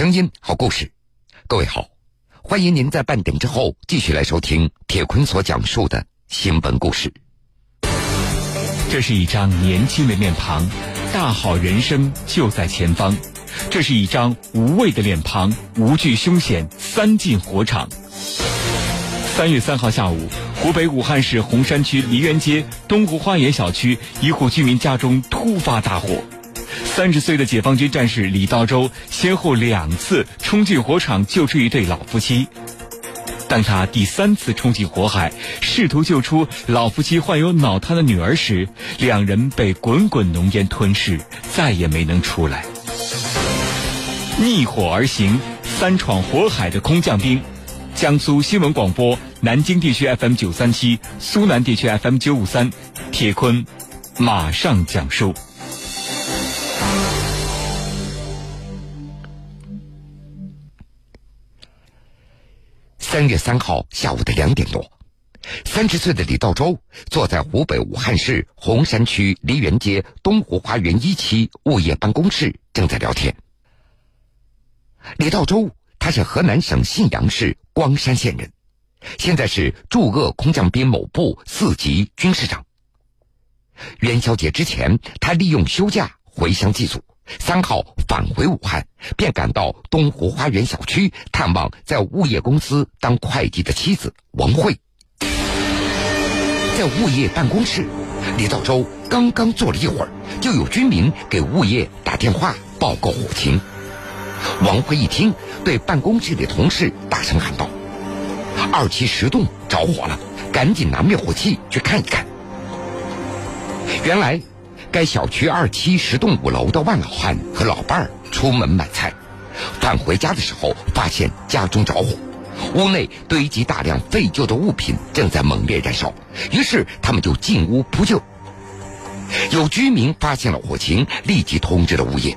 声音，好故事。各位好，欢迎您在半点之后继续来收听铁坤所讲述的新闻故事。这是一张年轻的面庞，大好人生就在前方。这是一张无畏的脸庞，无惧凶险，三进火场。三月三号下午，湖北武汉市洪山区梨园街东湖花园小区一户居民家中突发大火。三十岁的解放军战士李道周先后两次冲进火场救出一对老夫妻。当他第三次冲进火海，试图救出老夫妻患有脑瘫的女儿时，两人被滚滚浓烟吞噬，再也没能出来。逆火而行，三闯火海的空降兵。江苏新闻广播南京地区 FM 九三七，苏南地区 FM 九五三，铁坤马上讲述。三月三号下午的两点多，三十岁的李道周坐在湖北武汉市洪山区梨园街东湖花园一期物业办公室，正在聊天。李道周他是河南省信阳市光山县人，现在是驻鄂空降兵某部四级军士长。元宵节之前，他利用休假回乡祭祖。三号返回武汉，便赶到东湖花园小区探望在物业公司当会计的妻子王慧。在物业办公室，李道周刚刚坐了一会儿，就有居民给物业打电话报告火情。王慧一听，对办公室的同事大声喊道：“二期十栋着火了，赶紧拿灭火器去看一看。”原来。该小区二期十栋五楼的万老汉和老伴儿出门买菜，返回家的时候发现家中着火，屋内堆积大量废旧的物品正在猛烈燃烧，于是他们就进屋扑救。有居民发现了火情，立即通知了物业。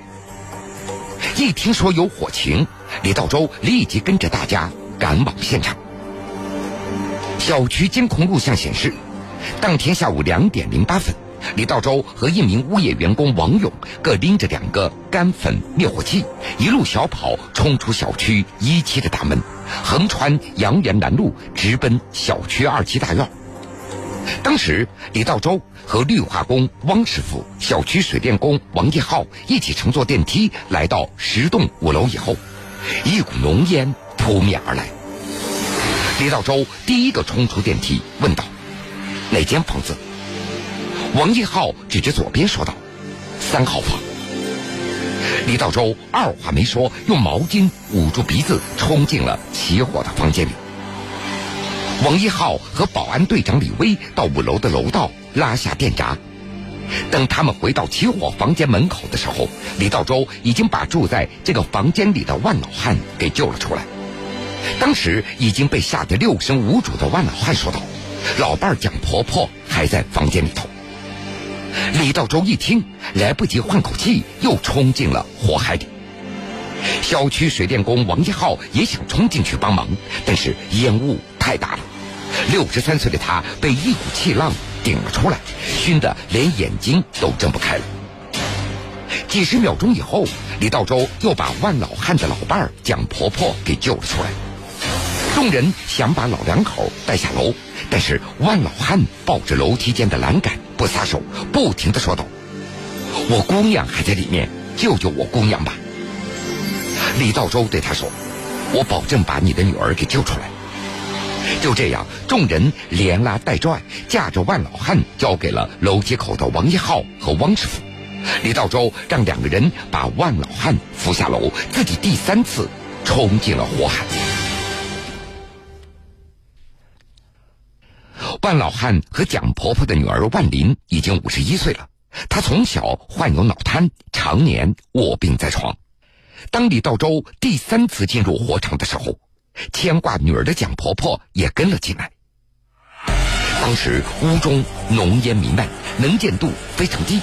一听说有火情，李道周立即跟着大家赶往现场。小区监控录像显示，当天下午两点零八分。李道周和一名物业员工王勇各拎着两个干粉灭火器，一路小跑冲出小区一期的大门，横穿杨园南路，直奔小区二期大院。当时，李道周和绿化工汪师傅、小区水电工王一浩一起乘坐电梯来到十栋五楼以后，一股浓烟扑面而来。李道周第一个冲出电梯，问道：“哪间房子？”王一浩指着左边说道：“三号房。”李道周二话没说，用毛巾捂住鼻子，冲进了起火的房间里。王一浩和保安队长李威到五楼的楼道拉下电闸。等他们回到起火房间门口的时候，李道周已经把住在这个房间里的万老汉给救了出来。当时已经被吓得六神无主的万老汉说道：“老伴蒋婆婆还在房间里头。”李道周一听，来不及换口气，又冲进了火海里。小区水电工王一浩也想冲进去帮忙，但是烟雾太大了。六十三岁的他被一股气浪顶了出来，熏得连眼睛都睁不开了。几十秒钟以后，李道周又把万老汉的老伴儿蒋婆婆给救了出来。众人想把老两口带下楼，但是万老汉抱着楼梯间的栏杆。不撒手，不停的说道：“我姑娘还在里面，救救我姑娘吧！”李道周对他说：“我保证把你的女儿给救出来。”就这样，众人连拉带拽，架着万老汉交给了楼梯口的王一浩和汪师傅。李道周让两个人把万老汉扶下楼，自己第三次冲进了火海。万老汉和蒋婆婆的女儿万林已经五十一岁了，她从小患有脑瘫，常年卧病在床。当李道周第三次进入火场的时候，牵挂女儿的蒋婆婆也跟了进来。当时屋中浓烟弥漫，能见度非常低，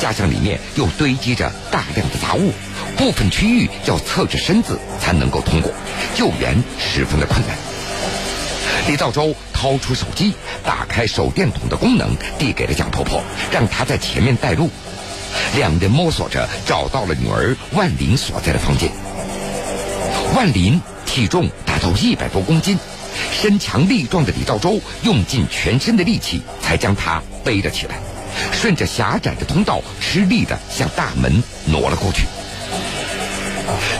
加上里面又堆积着大量的杂物，部分区域要侧着身子才能够通过，救援十分的困难。李道周掏出手机，打开手电筒的功能，递给了蒋婆婆，让她在前面带路。两人摸索着找到了女儿万林所在的房间。万林体重达到一百多公斤，身强力壮的李道周用尽全身的力气才将她背了起来，顺着狭窄的通道吃力的向大门挪了过去。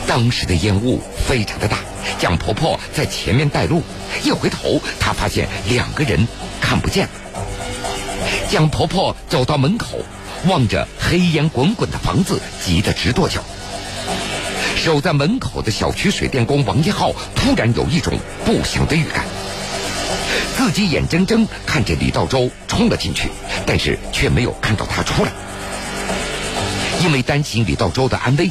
当时的烟雾非常的大，蒋婆婆在前面带路，一回头，她发现两个人看不见了。蒋婆婆走到门口，望着黑烟滚滚的房子，急得直跺脚。守在门口的小区水电工王一浩突然有一种不祥的预感，自己眼睁睁看着李道周冲了进去，但是却没有看到他出来。因为担心李道周的安危，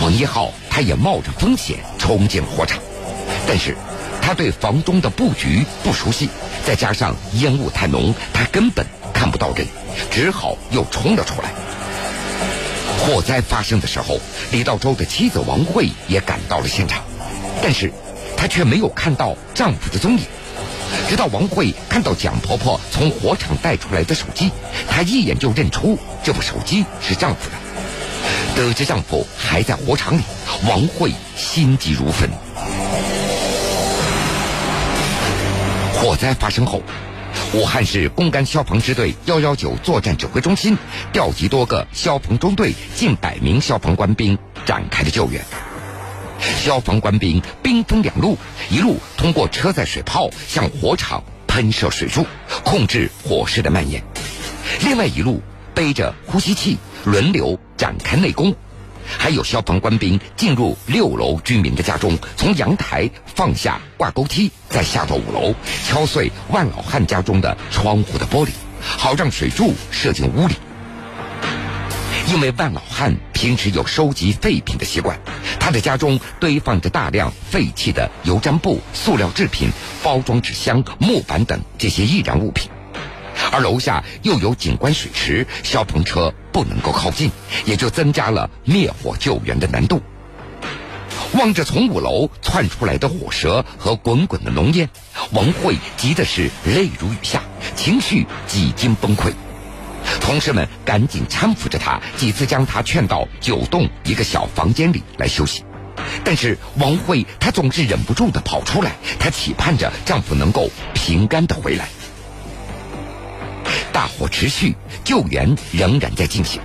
王一浩他也冒着风险冲进了火场，但是他对房中的布局不熟悉，再加上烟雾太浓，他根本看不到人，只好又冲了出来。火灾发生的时候，李道周的妻子王慧也赶到了现场，但是她却没有看到丈夫的踪影。直到王慧看到蒋婆婆从火场带出来的手机，她一眼就认出这部手机是丈夫的。得知丈夫还在火场里，王慧心急如焚。火灾发生后。武汉市公安消防支队幺幺九作战指挥中心调集多个消防中队近百名消防官兵展开了救援。消防官兵兵分两路，一路通过车载水炮向火场喷射水柱，控制火势的蔓延；另外一路背着呼吸器轮流展开内攻。还有消防官兵进入六楼居民的家中，从阳台放下挂钩梯，再下到五楼敲碎万老汉家中的窗户的玻璃，好让水柱射进屋里。因为万老汉平时有收集废品的习惯，他的家中堆放着大量废弃的油毡布、塑料制品、包装纸箱、木板等这些易燃物品。而楼下又有景观水池，消防车不能够靠近，也就增加了灭火救援的难度。望着从五楼窜出来的火舌和滚滚的浓烟，王慧急的是泪如雨下，情绪几经崩溃。同事们赶紧搀扶着她，几次将她劝到九栋一个小房间里来休息。但是王慧她总是忍不住的跑出来，她期盼着丈夫能够平安的回来。大火持续，救援仍然在进行。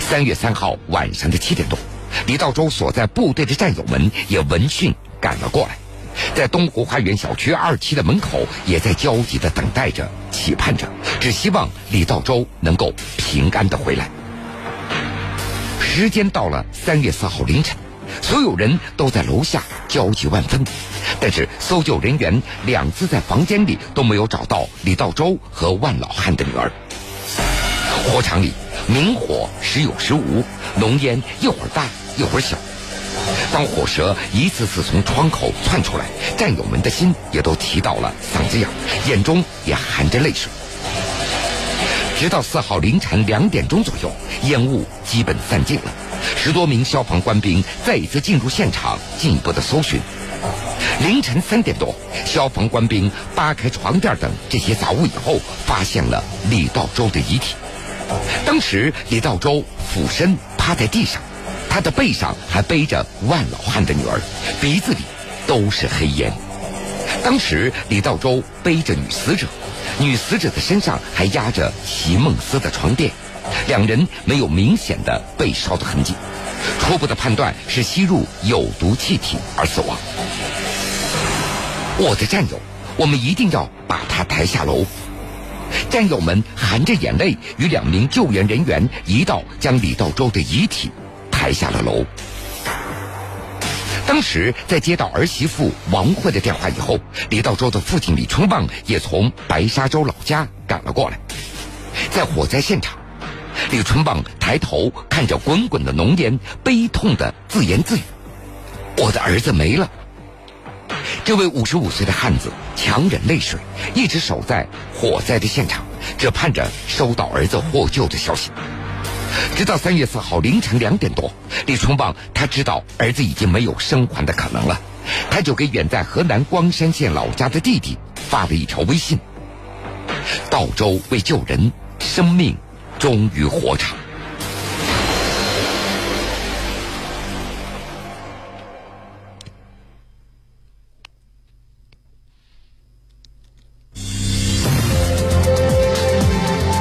三月三号晚上的七点多，李道周所在部队的战友们也闻讯赶了过来，在东湖花园小区二期的门口，也在焦急的等待着、期盼着，只希望李道周能够平安的回来。时间到了三月四号凌晨。所有人都在楼下焦急万分，但是搜救人员两次在房间里都没有找到李道周和万老汉的女儿。火场里明火时有时无，浓烟一会儿大一会儿小。当火舌一次次从窗口窜出来，战友们的心也都提到了嗓子眼，眼中也含着泪水。直到四号凌晨两点钟左右，烟雾基本散尽了。十多名消防官兵再一次进入现场，进一步的搜寻。凌晨三点多，消防官兵扒开床垫等这些杂物以后，发现了李道周的遗体。当时李道周俯身趴在地上，他的背上还背着万老汉的女儿，鼻子里都是黑烟。当时李道周背着女死者。女死者的身上还压着席梦思的床垫，两人没有明显的被烧的痕迹，初步的判断是吸入有毒气体而死亡。我的战友，我们一定要把他抬下楼。战友们含着眼泪，与两名救援人员一道将李道周的遗体抬下了楼。当时在接到儿媳妇王慧的电话以后，李道周的父亲李春旺也从白沙洲老家赶了过来。在火灾现场，李春旺抬头看着滚滚的浓烟，悲痛的自言自语：“我的儿子没了。”这位五十五岁的汉子强忍泪水，一直守在火灾的现场，只盼着收到儿子获救的消息。直到三月四号凌晨两点多，李春旺他知道儿子已经没有生还的可能了，他就给远在河南光山县老家的弟弟发了一条微信：“道州为救人，生命终于活着。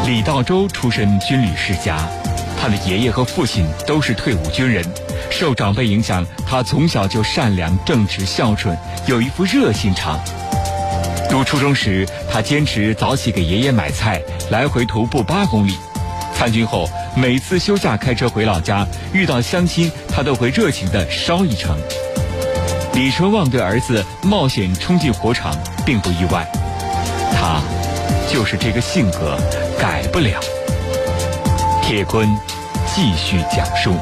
李道周出身军旅世家他的爷爷和父亲都是退伍军人受长辈影响他从小就善良正直孝顺有一副热心肠。读初中时他坚持早起给爷爷买菜来回徒步八公里。参军后，每次休假开车回老家，遇到乡亲，他都会热情地烧一程。李春旺对儿子冒险冲进火场并不意外，他就是这个性格，改不了。铁坤继续讲述：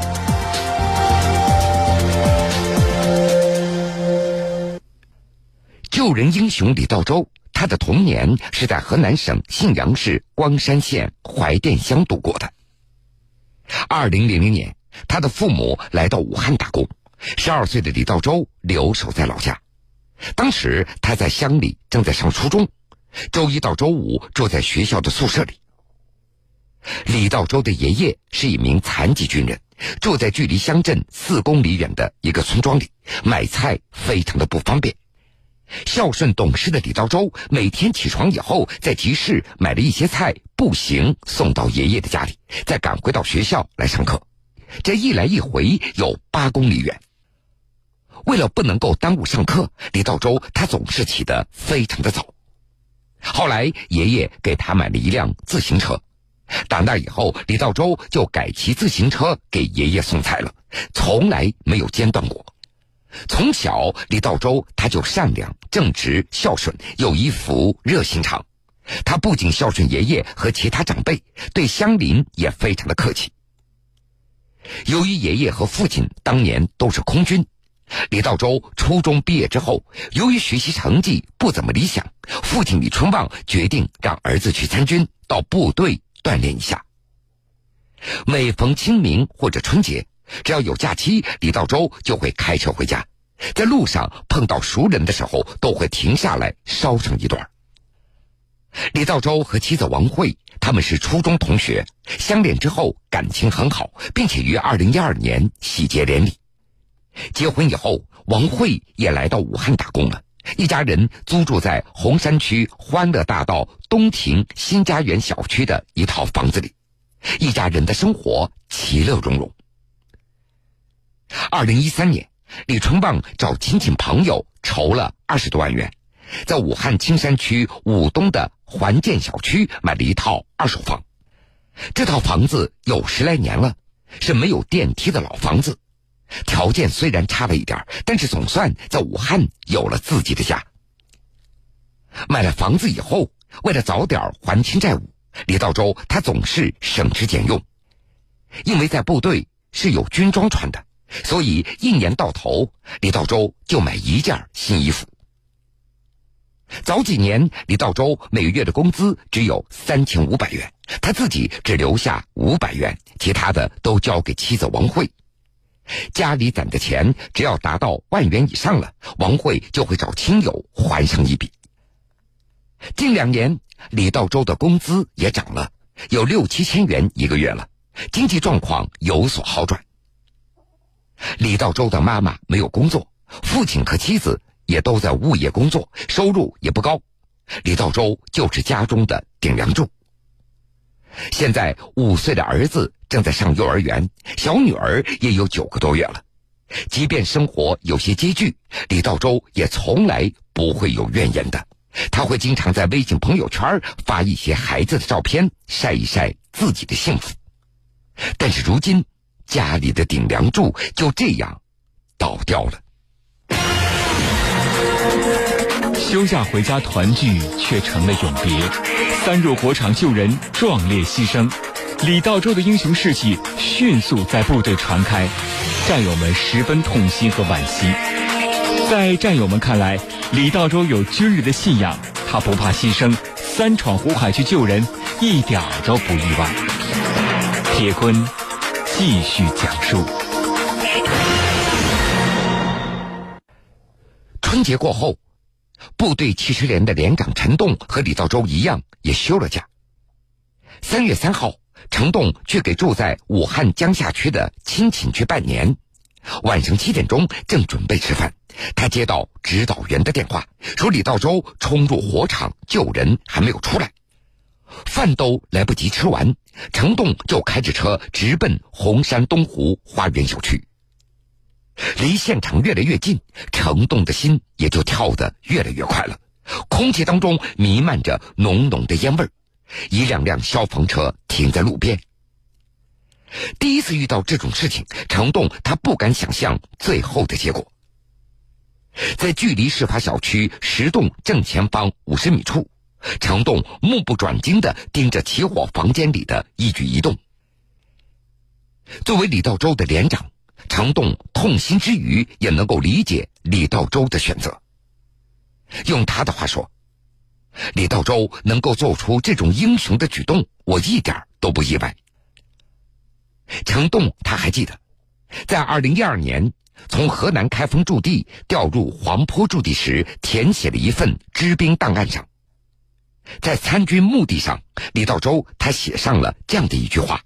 救人英雄李道周，他的童年是在河南省信阳市光山县怀店乡度过的。二零零零年，他的父母来到武汉打工。十二岁的李道周留守在老家，当时他在乡里正在上初中，周一到周五住在学校的宿舍里。李道周的爷爷是一名残疾军人，住在距离乡镇四公里远的一个村庄里，买菜非常的不方便。孝顺懂事的李道周每天起床以后，在集市买了一些菜，步行送到爷爷的家里，再赶回到学校来上课。这一来一回有八公里远。为了不能够耽误上课，李道周他总是起得非常的早。后来爷爷给他买了一辆自行车，打那以后，李道周就改骑自行车给爷爷送菜了，从来没有间断过。从小，李道周他就善良、正直、孝顺，有一副热心肠。他不仅孝顺爷爷和其他长辈，对乡邻也非常的客气。由于爷爷和父亲当年都是空军。李道周初中毕业之后，由于学习成绩不怎么理想，父亲李春旺决定让儿子去参军，到部队锻炼一下。每逢清明或者春节，只要有假期，李道周就会开车回家，在路上碰到熟人的时候，都会停下来捎上一段。李道周和妻子王慧他们是初中同学，相恋之后感情很好，并且于二零一二年喜结连理。结婚以后，王慧也来到武汉打工了。一家人租住在洪山区欢乐大道东亭新家园小区的一套房子里，一家人的生活其乐融融。二零一三年，李春旺找亲戚朋友筹了二十多万元，在武汉青山区武东的环建小区买了一套二手房。这套房子有十来年了，是没有电梯的老房子。条件虽然差了一点，但是总算在武汉有了自己的家。买了房子以后，为了早点还清债务，李道周他总是省吃俭用。因为在部队是有军装穿的，所以一年到头，李道周就买一件新衣服。早几年，李道周每月的工资只有三千五百元，他自己只留下五百元，其他的都交给妻子王慧。家里攒的钱只要达到万元以上了，王慧就会找亲友还上一笔。近两年，李道周的工资也涨了，有六七千元一个月了，经济状况有所好转。李道周的妈妈没有工作，父亲和妻子也都在物业工作，收入也不高，李道周就是家中的顶梁柱。现在五岁的儿子正在上幼儿园，小女儿也有九个多月了。即便生活有些拮据，李道周也从来不会有怨言的。他会经常在微信朋友圈发一些孩子的照片，晒一晒自己的幸福。但是如今，家里的顶梁柱就这样倒掉了。休假回家团聚，却成了永别。三入火场救人，壮烈牺牲，李道周的英雄事迹迅速在部队传开，战友们十分痛心和惋惜。在战友们看来，李道周有军人的信仰，他不怕牺牲，三闯火海去救人，一点都不意外。铁坤继续讲述。春节过后。部队七十连的连长陈栋和李道周一样，也休了假。三月三号，陈栋去给住在武汉江夏区的亲戚去拜年。晚上七点钟，正准备吃饭，他接到指导员的电话，说李道周冲入火场救人，还没有出来。饭都来不及吃完，程栋就开着车直奔红山东湖花园小区。离现场越来越近，程栋的心也就跳得越来越快了。空气当中弥漫着浓浓的烟味儿，一辆辆消防车停在路边。第一次遇到这种事情，程栋他不敢想象最后的结果。在距离事发小区十栋正前方五十米处，程栋目不转睛的盯着起火房间里的一举一动。作为李道周的连长。程栋痛心之余，也能够理解李道周的选择。用他的话说：“李道周能够做出这种英雄的举动，我一点都不意外。”程栋他还记得，在二零一二年从河南开封驻地调入黄坡驻地时，填写了一份知兵档案上，在参军目的上，李道周他写上了这样的一句话。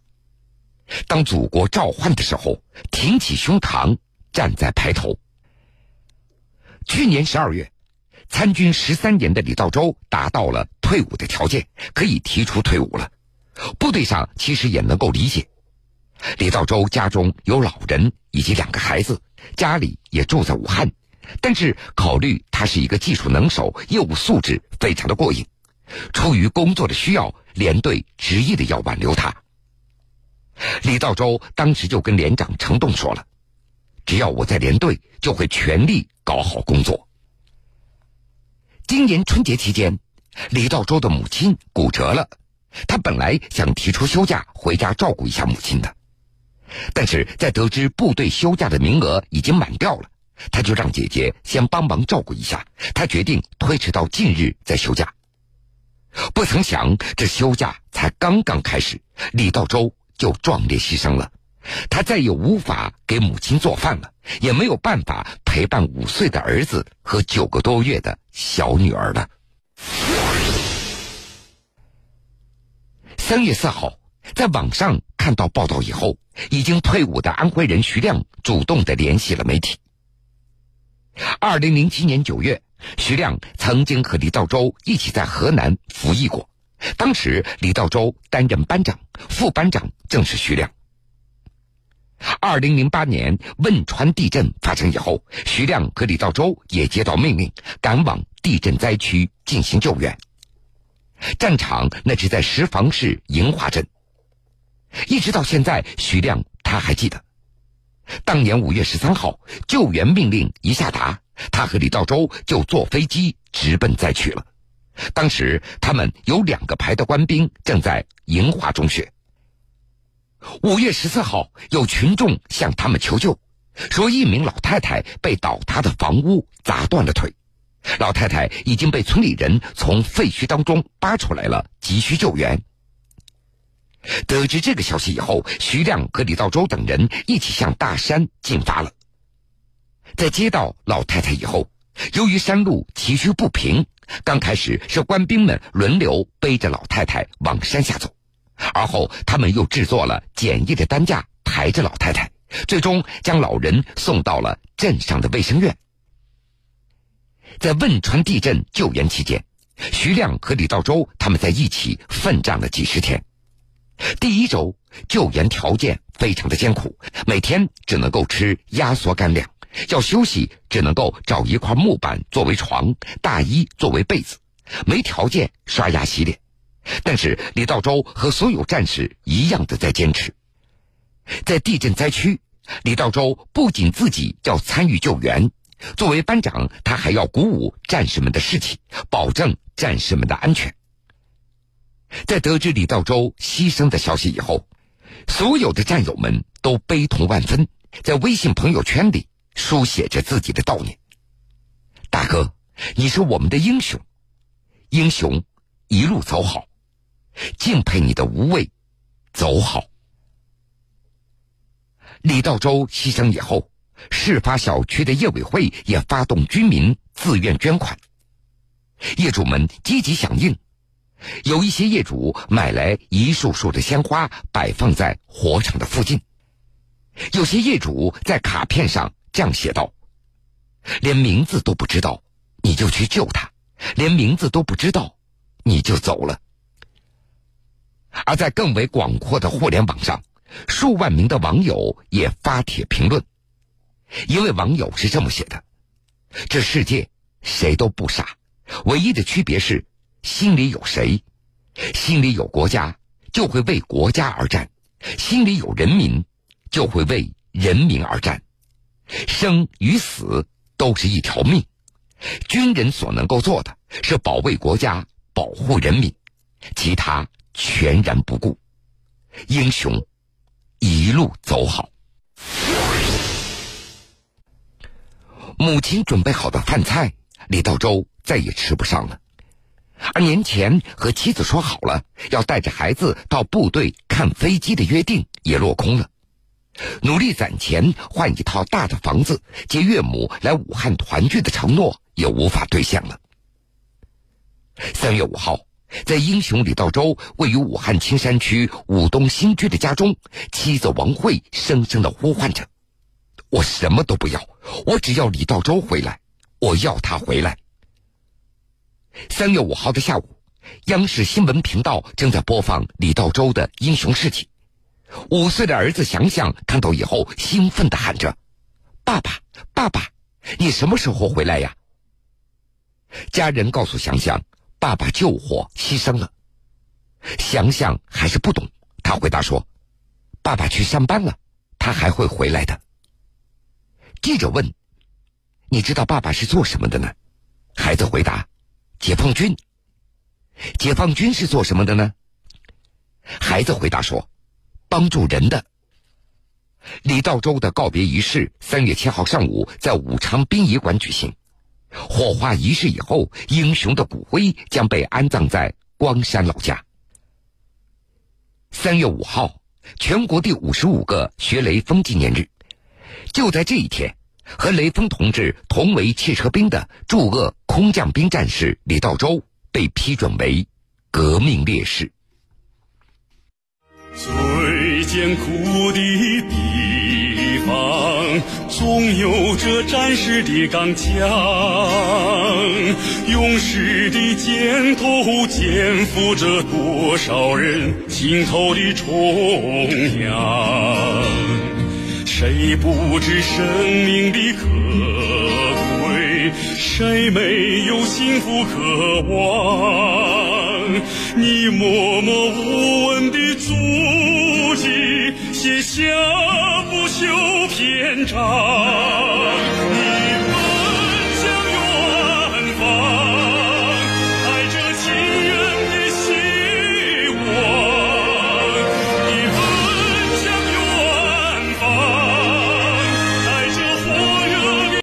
当祖国召唤的时候，挺起胸膛，站在排头。去年十二月，参军十三年的李道周达到了退伍的条件，可以提出退伍了。部队上其实也能够理解，李道周家中有老人以及两个孩子，家里也住在武汉，但是考虑他是一个技术能手，业务素质非常的过硬，出于工作的需要，连队执意的要挽留他。李道周当时就跟连长程栋说了：“只要我在连队，就会全力搞好工作。”今年春节期间，李道周的母亲骨折了，他本来想提出休假回家照顾一下母亲的，但是在得知部队休假的名额已经满掉了，他就让姐姐先帮忙照顾一下。他决定推迟到近日再休假。不曾想，这休假才刚刚开始，李道周。就壮烈牺牲了，他再也无法给母亲做饭了，也没有办法陪伴五岁的儿子和九个多月的小女儿了。三月四号，在网上看到报道以后，已经退伍的安徽人徐亮主动的联系了媒体。二零零七年九月，徐亮曾经和李道周一起在河南服役过。当时李道周担任班长，副班长正是徐亮。二零零八年汶川地震发生以后，徐亮和李道周也接到命令，赶往地震灾区进行救援。战场那是在石房市银华镇。一直到现在，徐亮他还记得，当年五月十三号救援命令一下达，他和李道周就坐飞机直奔灾区了。当时他们有两个排的官兵正在银华中学。五月十四号，有群众向他们求救，说一名老太太被倒塌的房屋砸断了腿，老太太已经被村里人从废墟当中扒出来了，急需救援。得知这个消息以后，徐亮和李道周等人一起向大山进发了。在接到老太太以后，由于山路崎岖不平。刚开始是官兵们轮流背着老太太往山下走，而后他们又制作了简易的担架抬着老太太，最终将老人送到了镇上的卫生院。在汶川地震救援期间，徐亮和李道周他们在一起奋战了几十天。第一周救援条件非常的艰苦，每天只能够吃压缩干粮。要休息，只能够找一块木板作为床，大衣作为被子，没条件刷牙洗脸。但是李道周和所有战士一样的在坚持。在地震灾区，李道周不仅自己要参与救援，作为班长，他还要鼓舞战士们的士气，保证战士们的安全。在得知李道周牺牲的消息以后，所有的战友们都悲痛万分，在微信朋友圈里。书写着自己的悼念。大哥，你是我们的英雄，英雄一路走好，敬佩你的无畏，走好。李道周牺牲以后，事发小区的业委会也发动居民自愿捐款，业主们积极响应，有一些业主买来一束束的鲜花摆放在火场的附近，有些业主在卡片上。这样写道：“连名字都不知道，你就去救他；连名字都不知道，你就走了。”而在更为广阔的互联网上，数万名的网友也发帖评论。一位网友是这么写的：“这世界谁都不傻，唯一的区别是心里有谁。心里有国家，就会为国家而战；心里有人民，就会为人民而战。生与死都是一条命，军人所能够做的是保卫国家、保护人民，其他全然不顾。英雄一路走好。”母亲准备好的饭菜，李道周再也吃不上了。而年前和妻子说好了要带着孩子到部队看飞机的约定也落空了。努力攒钱换一套大的房子，接岳母来武汉团聚的承诺也无法兑现了。三月五号，在英雄李道周位于武汉青山区武东新区的家中，妻子王慧声声的呼唤着。我什么都不要，我只要李道周回来，我要他回来。三月五号的下午，央视新闻频道正在播放李道周的英雄事迹。五岁的儿子翔翔看到以后，兴奋的喊着：“爸爸，爸爸，你什么时候回来呀？”家人告诉翔翔，爸爸救火牺牲了。翔翔还是不懂，他回答说：“爸爸去上班了，他还会回来的。”记者问：“你知道爸爸是做什么的呢？”孩子回答：“解放军。”解放军是做什么的呢？孩子回答说：“帮助人的。”李道周的告别仪式三月七号上午在武昌殡仪馆举行，火化仪式以后，英雄的骨灰将被安葬在光山老家。三月五号，全国第五十五个学雷锋纪念日。就在这一天，和雷锋同志同为汽车兵的驻鄂空降兵战士李道周被批准为革命烈士。最艰苦的地方，总有着战士的刚强，勇士的肩头肩负着多少人心头的重量。谁不知生命的可贵？谁没有幸福渴望？你默默无闻的足迹写下不朽篇章。你